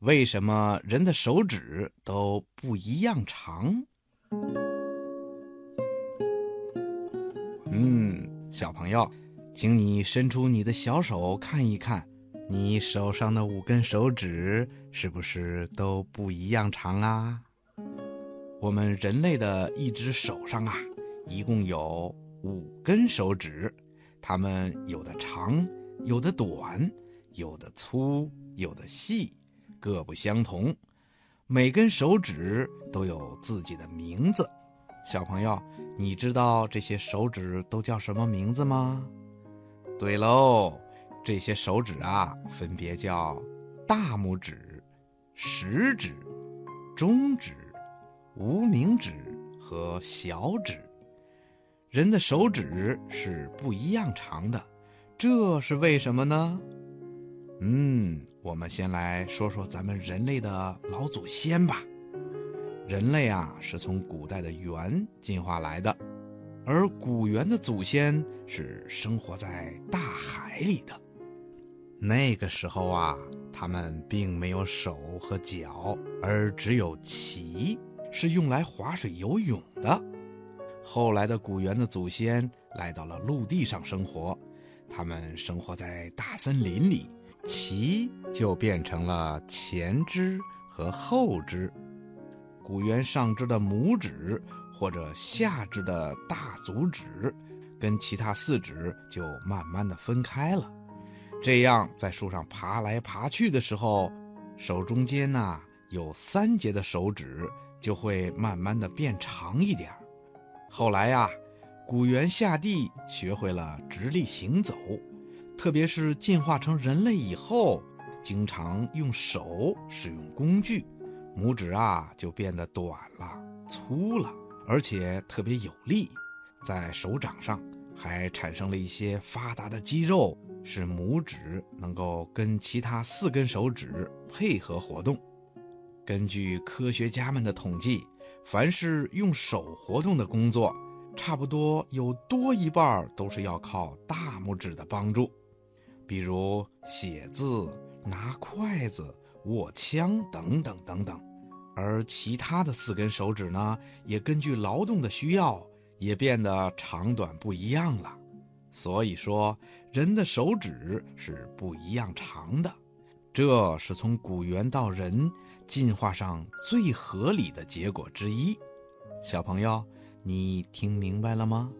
为什么人的手指都不一样长？嗯，小朋友，请你伸出你的小手看一看，你手上的五根手指是不是都不一样长啊？我们人类的一只手上啊，一共有五根手指，它们有的长，有的短，有的粗，有的细，各不相同。每根手指都有自己的名字。小朋友，你知道这些手指都叫什么名字吗？对喽，这些手指啊，分别叫大拇指、食指、中指。无名指和小指，人的手指是不一样长的，这是为什么呢？嗯，我们先来说说咱们人类的老祖先吧。人类啊，是从古代的猿进化来的，而古猿的祖先是生活在大海里的。那个时候啊，他们并没有手和脚，而只有鳍。是用来划水游泳的。后来的古猿的祖先来到了陆地上生活，他们生活在大森林里，鳍就变成了前肢和后肢。古猿上肢的拇指或者下肢的大足趾，跟其他四指就慢慢的分开了。这样在树上爬来爬去的时候，手中间呐有三节的手指。就会慢慢的变长一点后来呀，古猿下地学会了直立行走，特别是进化成人类以后，经常用手使用工具，拇指啊就变得短了、粗了，而且特别有力，在手掌上还产生了一些发达的肌肉，使拇指能够跟其他四根手指配合活动。根据科学家们的统计，凡是用手活动的工作，差不多有多一半都是要靠大拇指的帮助，比如写字、拿筷子、握枪等等等等。而其他的四根手指呢，也根据劳动的需要，也变得长短不一样了。所以说，人的手指是不一样长的。这是从古猿到人进化上最合理的结果之一。小朋友，你听明白了吗？